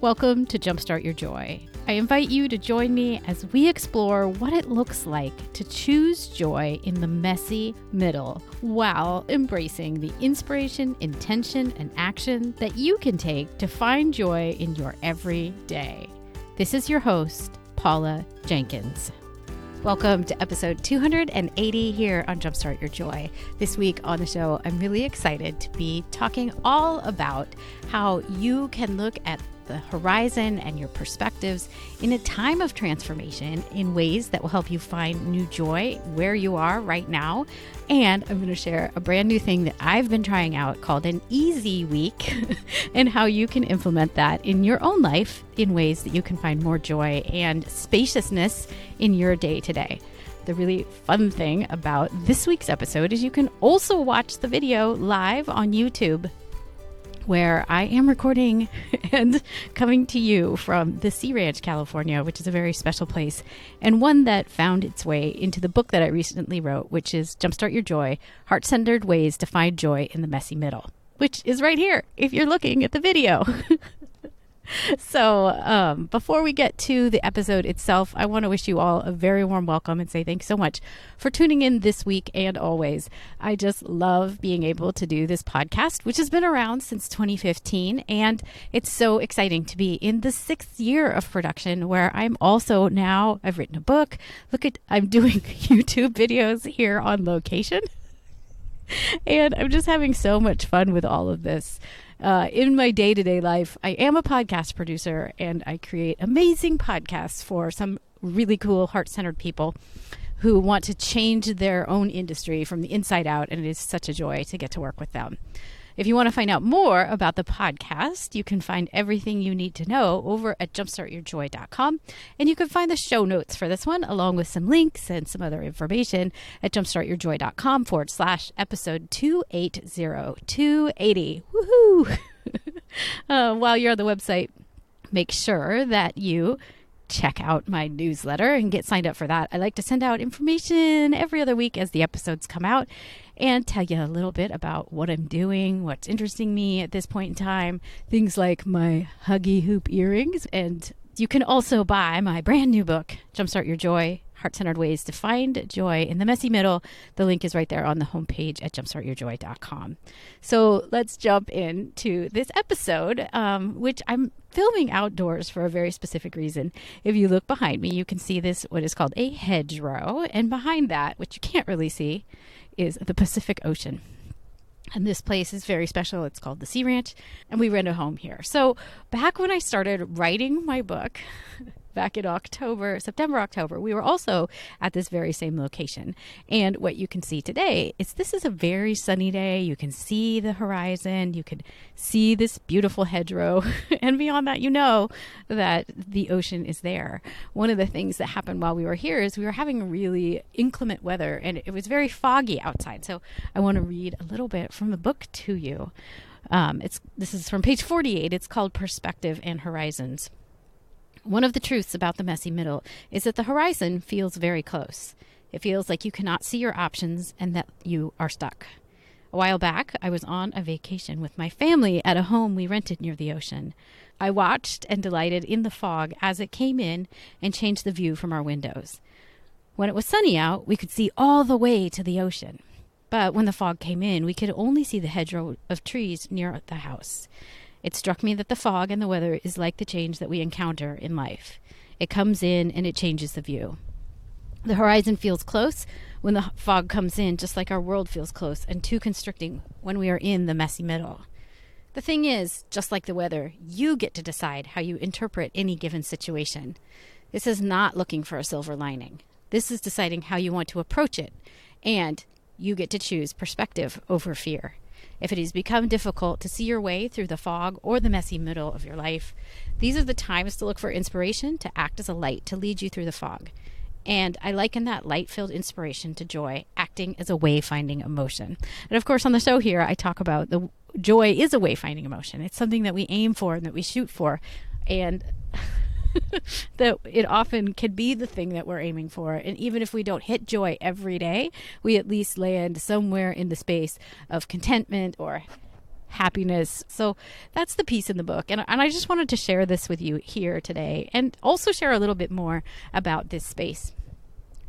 Welcome to Jumpstart Your Joy. I invite you to join me as we explore what it looks like to choose joy in the messy middle while embracing the inspiration, intention, and action that you can take to find joy in your everyday. This is your host, Paula Jenkins. Welcome to episode 280 here on Jumpstart Your Joy. This week on the show, I'm really excited to be talking all about how you can look at the horizon and your perspectives in a time of transformation in ways that will help you find new joy where you are right now. And I'm going to share a brand new thing that I've been trying out called an easy week and how you can implement that in your own life in ways that you can find more joy and spaciousness in your day to day. The really fun thing about this week's episode is you can also watch the video live on YouTube where I am recording and coming to you from the Sea Ranch, California, which is a very special place and one that found its way into the book that I recently wrote, which is Jumpstart Your Joy Heart Centered Ways to Find Joy in the Messy Middle, which is right here if you're looking at the video. so, um, before we get to the episode itself, I want to wish you all a very warm welcome and say thanks so much for tuning in this week and always. I just love being able to do this podcast, which has been around since 2015. And it's so exciting to be in the sixth year of production where I'm also now, I've written a book. Look at, I'm doing YouTube videos here on location. and I'm just having so much fun with all of this uh, in my day to day life, I am a podcast producer and I create amazing podcasts for some really cool, heart centered people who want to change their own industry from the inside out. And it is such a joy to get to work with them. If you want to find out more about the podcast, you can find everything you need to know over at jumpstartyourjoy.com. And you can find the show notes for this one, along with some links and some other information at jumpstartyourjoy.com forward slash episode 280. 280. Woohoo! uh, while you're on the website, make sure that you check out my newsletter and get signed up for that. I like to send out information every other week as the episodes come out and tell you a little bit about what I'm doing, what's interesting me at this point in time, things like my huggy hoop earrings. And you can also buy my brand new book, Jumpstart Your Joy heart centered ways to find joy in the messy middle. The link is right there on the homepage at jumpstartyourjoy.com. So let's jump into this episode, um, which I'm filming outdoors for a very specific reason. If you look behind me, you can see this, what is called a hedgerow. And behind that, which you can't really see, is the Pacific Ocean. And this place is very special. It's called the Sea Ranch, and we rent a home here. So, back when I started writing my book, back in October, September, October, we were also at this very same location. And what you can see today is this is a very sunny day. You can see the horizon, you can see this beautiful hedgerow. and beyond that, you know that the ocean is there. One of the things that happened while we were here is we were having really inclement weather and it was very foggy outside. So I want to read a little bit from the book to you. Um, it's this is from page 48. It's called Perspective and Horizons. One of the truths about the messy middle is that the horizon feels very close. It feels like you cannot see your options and that you are stuck. A while back, I was on a vacation with my family at a home we rented near the ocean. I watched and delighted in the fog as it came in and changed the view from our windows. When it was sunny out, we could see all the way to the ocean. But when the fog came in, we could only see the hedgerow of trees near the house. It struck me that the fog and the weather is like the change that we encounter in life. It comes in and it changes the view. The horizon feels close when the fog comes in, just like our world feels close and too constricting when we are in the messy middle. The thing is, just like the weather, you get to decide how you interpret any given situation. This is not looking for a silver lining. This is deciding how you want to approach it, and you get to choose perspective over fear. If it has become difficult to see your way through the fog or the messy middle of your life, these are the times to look for inspiration to act as a light to lead you through the fog. And I liken that light filled inspiration to joy, acting as a wayfinding emotion. And of course, on the show here, I talk about the joy is a wayfinding emotion. It's something that we aim for and that we shoot for. And that it often can be the thing that we're aiming for. And even if we don't hit joy every day, we at least land somewhere in the space of contentment or happiness. So that's the piece in the book. And, and I just wanted to share this with you here today and also share a little bit more about this space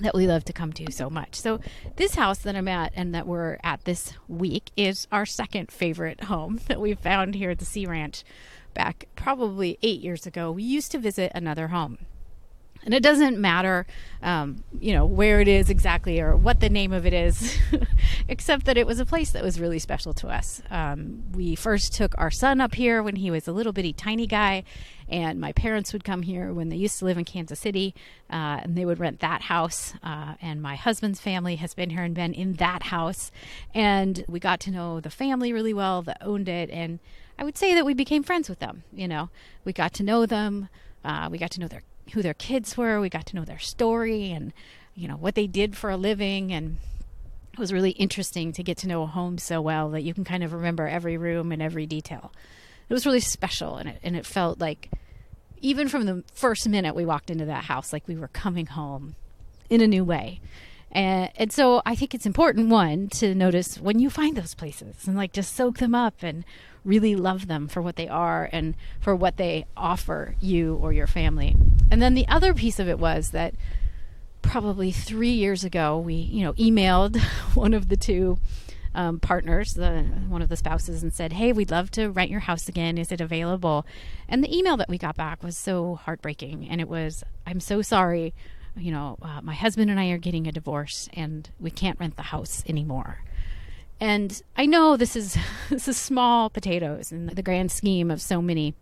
that we love to come to so much. So, this house that I'm at and that we're at this week is our second favorite home that we found here at the Sea Ranch back probably eight years ago. We used to visit another home and it doesn't matter um, you know where it is exactly or what the name of it is except that it was a place that was really special to us um, we first took our son up here when he was a little bitty tiny guy and my parents would come here when they used to live in kansas city uh, and they would rent that house uh, and my husband's family has been here and been in that house and we got to know the family really well that owned it and i would say that we became friends with them you know we got to know them uh, we got to know their who their kids were. We got to know their story and you know what they did for a living and it was really interesting to get to know a home so well that you can kind of remember every room and every detail. It was really special and it and it felt like even from the first minute we walked into that house like we were coming home in a new way. And, and so I think it's important one to notice when you find those places and like just soak them up and really love them for what they are and for what they offer you or your family. And then the other piece of it was that probably three years ago, we, you know, emailed one of the two um, partners, the, one of the spouses, and said, Hey, we'd love to rent your house again. Is it available? And the email that we got back was so heartbreaking. And it was, I'm so sorry. You know, uh, my husband and I are getting a divorce and we can't rent the house anymore. And I know this is this is small potatoes in the grand scheme of so many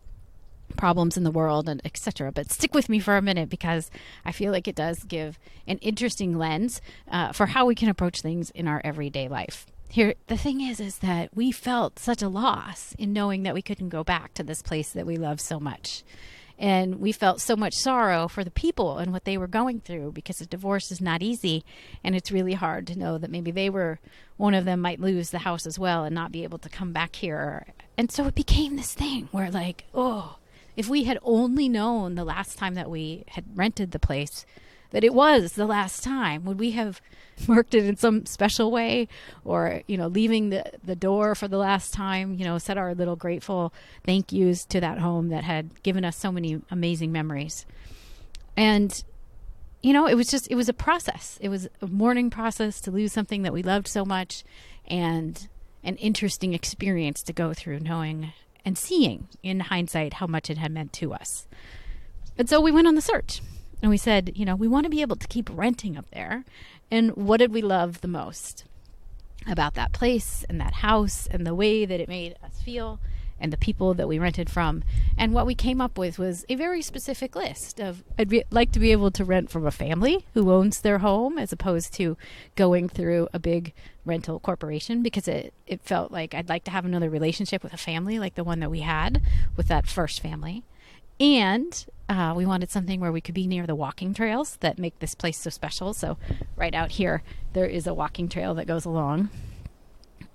problems in the world and etc. But stick with me for a minute because I feel like it does give an interesting lens uh, for how we can approach things in our everyday life. Here, the thing is, is that we felt such a loss in knowing that we couldn't go back to this place that we love so much. And we felt so much sorrow for the people and what they were going through because a divorce is not easy. And it's really hard to know that maybe they were, one of them might lose the house as well and not be able to come back here. And so it became this thing where, like, oh, if we had only known the last time that we had rented the place, that it was the last time, would we have marked it in some special way or you know leaving the, the door for the last time you know said our little grateful thank yous to that home that had given us so many amazing memories. And you know it was just it was a process. It was a mourning process to lose something that we loved so much and an interesting experience to go through knowing and seeing in hindsight how much it had meant to us. And so we went on the search and we said, you know, we want to be able to keep renting up there. And what did we love the most about that place and that house and the way that it made us feel and the people that we rented from? And what we came up with was a very specific list of I'd be, like to be able to rent from a family who owns their home as opposed to going through a big rental corporation because it, it felt like I'd like to have another relationship with a family like the one that we had with that first family. And uh, we wanted something where we could be near the walking trails that make this place so special. So, right out here, there is a walking trail that goes along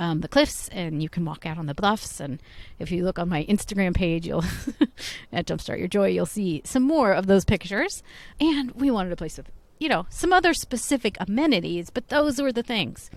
um, the cliffs, and you can walk out on the bluffs. And if you look on my Instagram page, you'll at Jumpstart Your Joy, you'll see some more of those pictures. And we wanted a place with, you know, some other specific amenities, but those were the things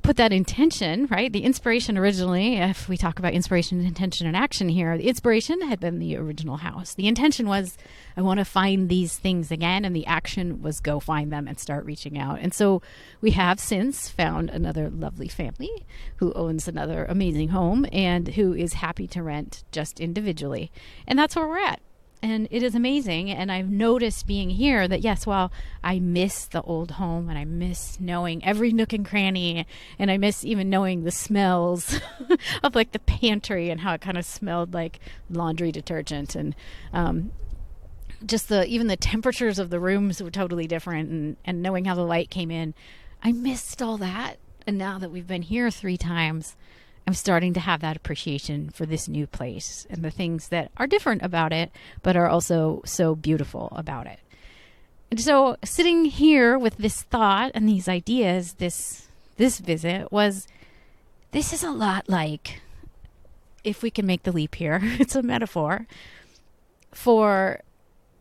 put that intention, right? The inspiration originally, if we talk about inspiration, intention, and action here, the inspiration had been the original house. The intention was, I want to find these things again, and the action was go find them and start reaching out. And so we have since found another lovely family who owns another amazing home and who is happy to rent just individually. And that's where we're at and it is amazing. And I've noticed being here that yes, while I miss the old home and I miss knowing every nook and cranny, and I miss even knowing the smells of like the pantry and how it kind of smelled like laundry detergent and um, just the even the temperatures of the rooms were totally different, and and knowing how the light came in, I missed all that. And now that we've been here three times, I'm starting to have that appreciation for this new place and the things that are different about it, but are also so beautiful about it. And so, sitting here with this thought and these ideas, this this visit was this is a lot like if we can make the leap here, it's a metaphor for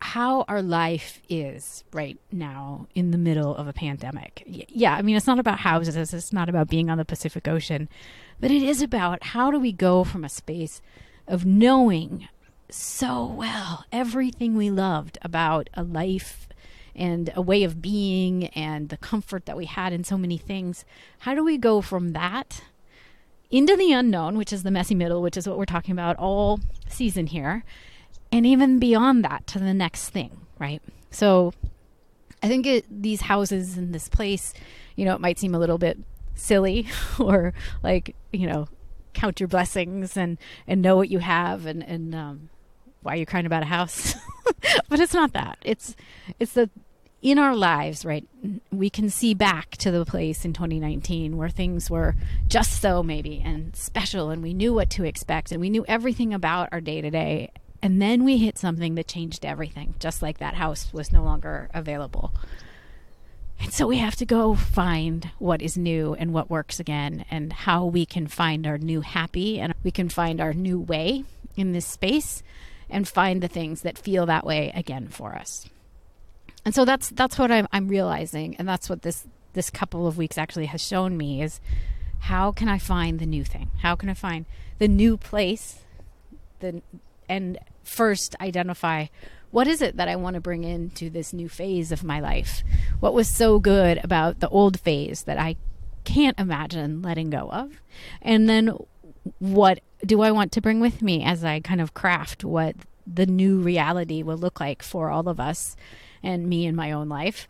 how our life is right now in the middle of a pandemic. Yeah, I mean, it's not about houses, it's not about being on the Pacific Ocean, but it is about how do we go from a space of knowing so well everything we loved about a life and a way of being and the comfort that we had in so many things. How do we go from that into the unknown, which is the messy middle, which is what we're talking about all season here, and even beyond that to the next thing, right? So I think it, these houses in this place, you know, it might seem a little bit silly or like, you know, count your blessings and and know what you have and and um, why you're crying about a house. but it's not that. It's it's the in our lives, right? We can see back to the place in 2019 where things were just so maybe and special and we knew what to expect and we knew everything about our day to day. And then we hit something that changed everything, just like that house was no longer available. And so we have to go find what is new and what works again and how we can find our new happy and we can find our new way in this space and find the things that feel that way again for us. And so that's that's what I'm I'm realizing and that's what this this couple of weeks actually has shown me is how can I find the new thing? How can I find the new place? The and first identify what is it that I want to bring into this new phase of my life? What was so good about the old phase that I can't imagine letting go of? And then what do I want to bring with me as I kind of craft what the new reality will look like for all of us and me in my own life?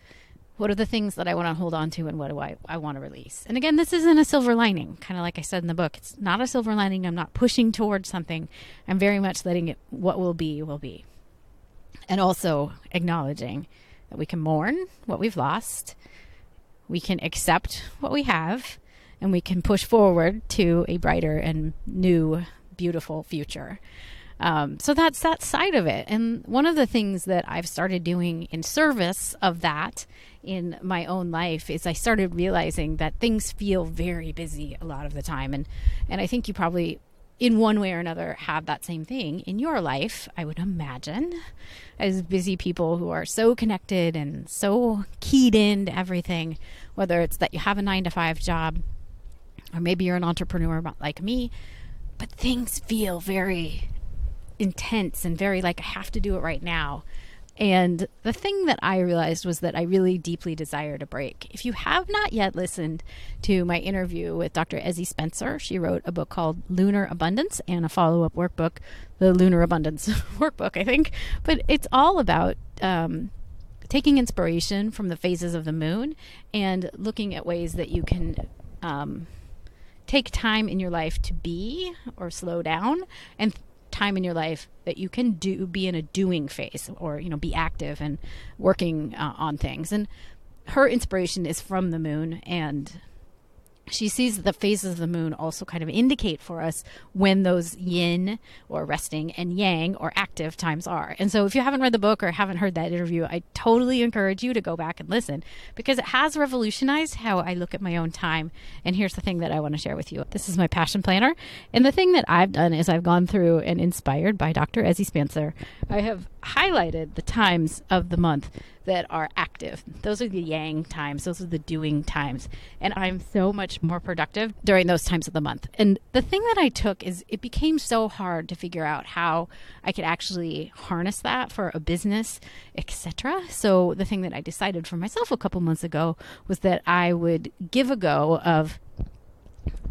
What are the things that I want to hold on to and what do I, I want to release? And again, this isn't a silver lining, kind of like I said in the book. It's not a silver lining. I'm not pushing towards something. I'm very much letting it, what will be, will be and also acknowledging that we can mourn what we've lost, we can accept what we have, and we can push forward to a brighter and new, beautiful future. Um, so that's that side of it. And one of the things that I've started doing in service of that in my own life is I started realizing that things feel very busy a lot of the time. And, and I think you probably in one way or another have that same thing in your life, I would imagine, as busy people who are so connected and so keyed into everything, whether it's that you have a nine to five job or maybe you're an entrepreneur like me, but things feel very intense and very like I have to do it right now. And the thing that I realized was that I really deeply desired a break. If you have not yet listened to my interview with Dr. Ezzie Spencer, she wrote a book called Lunar Abundance and a follow up workbook, the Lunar Abundance Workbook, I think. But it's all about um, taking inspiration from the phases of the moon and looking at ways that you can. Um, take time in your life to be or slow down and time in your life that you can do be in a doing phase or you know be active and working uh, on things. And her inspiration is from the moon and she sees the phases of the moon also kind of indicate for us when those yin or resting and yang or active times are. And so if you haven't read the book or haven't heard that interview, I totally encourage you to go back and listen because it has revolutionized how I look at my own time. And here's the thing that I want to share with you. This is my passion planner. And the thing that I've done is I've gone through and inspired by Dr. Ezzie Spencer. I have highlighted the times of the month that are active. Those are the yang times, those are the doing times. And I'm so much more productive during those times of the month. And the thing that I took is it became so hard to figure out how I could actually harness that for a business, etc. So the thing that I decided for myself a couple months ago was that I would give a go of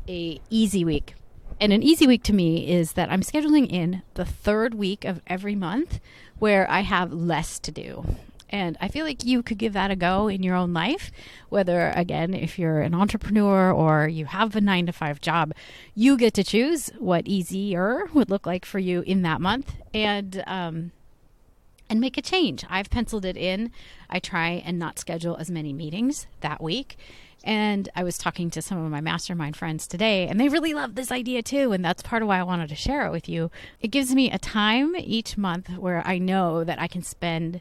a easy week and an easy week to me is that I'm scheduling in the third week of every month where I have less to do. And I feel like you could give that a go in your own life, whether, again, if you're an entrepreneur or you have a nine to five job, you get to choose what easier would look like for you in that month and, um, and make a change. I've penciled it in. I try and not schedule as many meetings that week. And I was talking to some of my mastermind friends today, and they really love this idea too. And that's part of why I wanted to share it with you. It gives me a time each month where I know that I can spend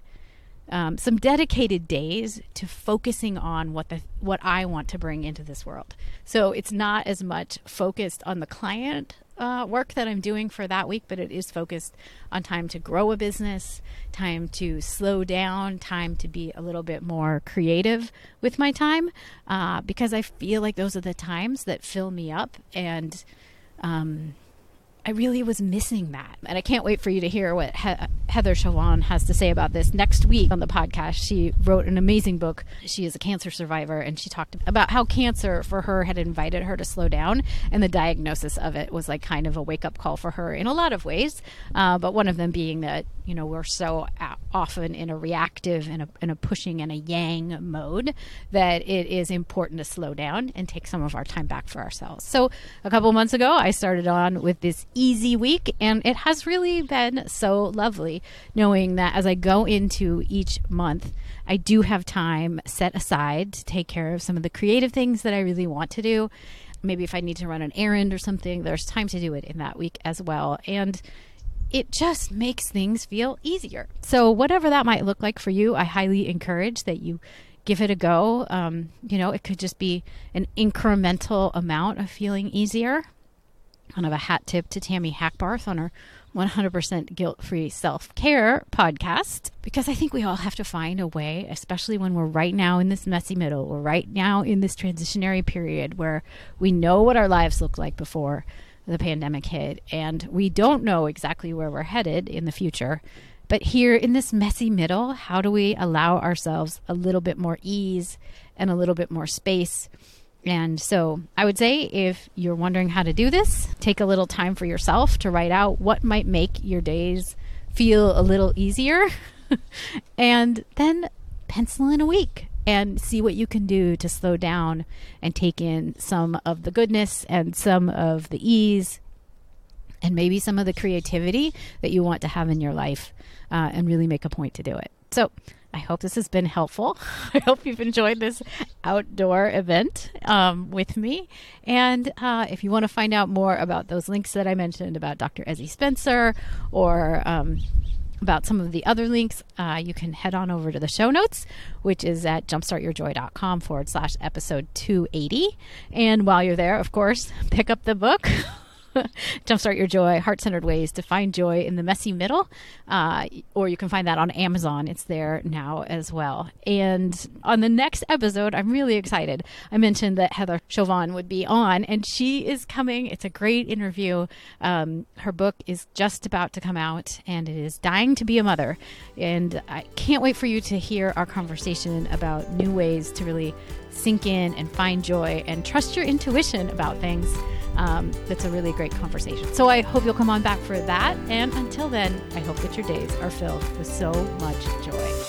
um, some dedicated days to focusing on what the what I want to bring into this world. So it's not as much focused on the client uh, work that I'm doing for that week, but it is focused on time to grow a business, time to slow down, time to be a little bit more creative with my time, uh, because I feel like those are the times that fill me up and. Um, I really was missing that. And I can't wait for you to hear what he- Heather Chauvin has to say about this next week on the podcast. She wrote an amazing book. She is a cancer survivor, and she talked about how cancer for her had invited her to slow down. And the diagnosis of it was like kind of a wake up call for her in a lot of ways. Uh, but one of them being that, you know, we're so often in a reactive and a, in a pushing and a yang mode that it is important to slow down and take some of our time back for ourselves. So a couple months ago, I started on with this easy week, and it has really been so lovely knowing that as I go into each month, I do have time set aside to take care of some of the creative things that I really want to do. Maybe if I need to run an errand or something, there's time to do it in that week as well. And it just makes things feel easier. So, whatever that might look like for you, I highly encourage that you give it a go. Um, you know, it could just be an incremental amount of feeling easier kind of a hat tip to Tammy Hackbarth on her 100% guilt free self care podcast because I think we all have to find a way, especially when we're right now in this messy middle, we're right now in this transitionary period where we know what our lives looked like before the pandemic hit and we don't know exactly where we're headed in the future. But here in this messy middle, how do we allow ourselves a little bit more ease and a little bit more space? And so I would say if you're wondering how to do this, take a little time for yourself to write out what might make your days feel a little easier. and then pencil in a week and see what you can do to slow down and take in some of the goodness and some of the ease and maybe some of the creativity that you want to have in your life uh, and really make a point to do it. So I hope this has been helpful. I hope you've enjoyed this outdoor event um, with me. And uh, if you want to find out more about those links that I mentioned about Dr. Ezzie Spencer or um, about some of the other links, uh, you can head on over to the show notes, which is at jumpstartyourjoy.com forward slash episode 280. And while you're there, of course, pick up the book. Jumpstart Your Joy, Heart Centered Ways to Find Joy in the Messy Middle. Uh, or you can find that on Amazon. It's there now as well. And on the next episode, I'm really excited. I mentioned that Heather Chauvin would be on, and she is coming. It's a great interview. Um, her book is just about to come out, and it is Dying to Be a Mother. And I can't wait for you to hear our conversation about new ways to really sink in and find joy and trust your intuition about things. Um, that's a really great conversation. So I hope you'll come on back for that. And until then, I hope that your days are filled with so much joy.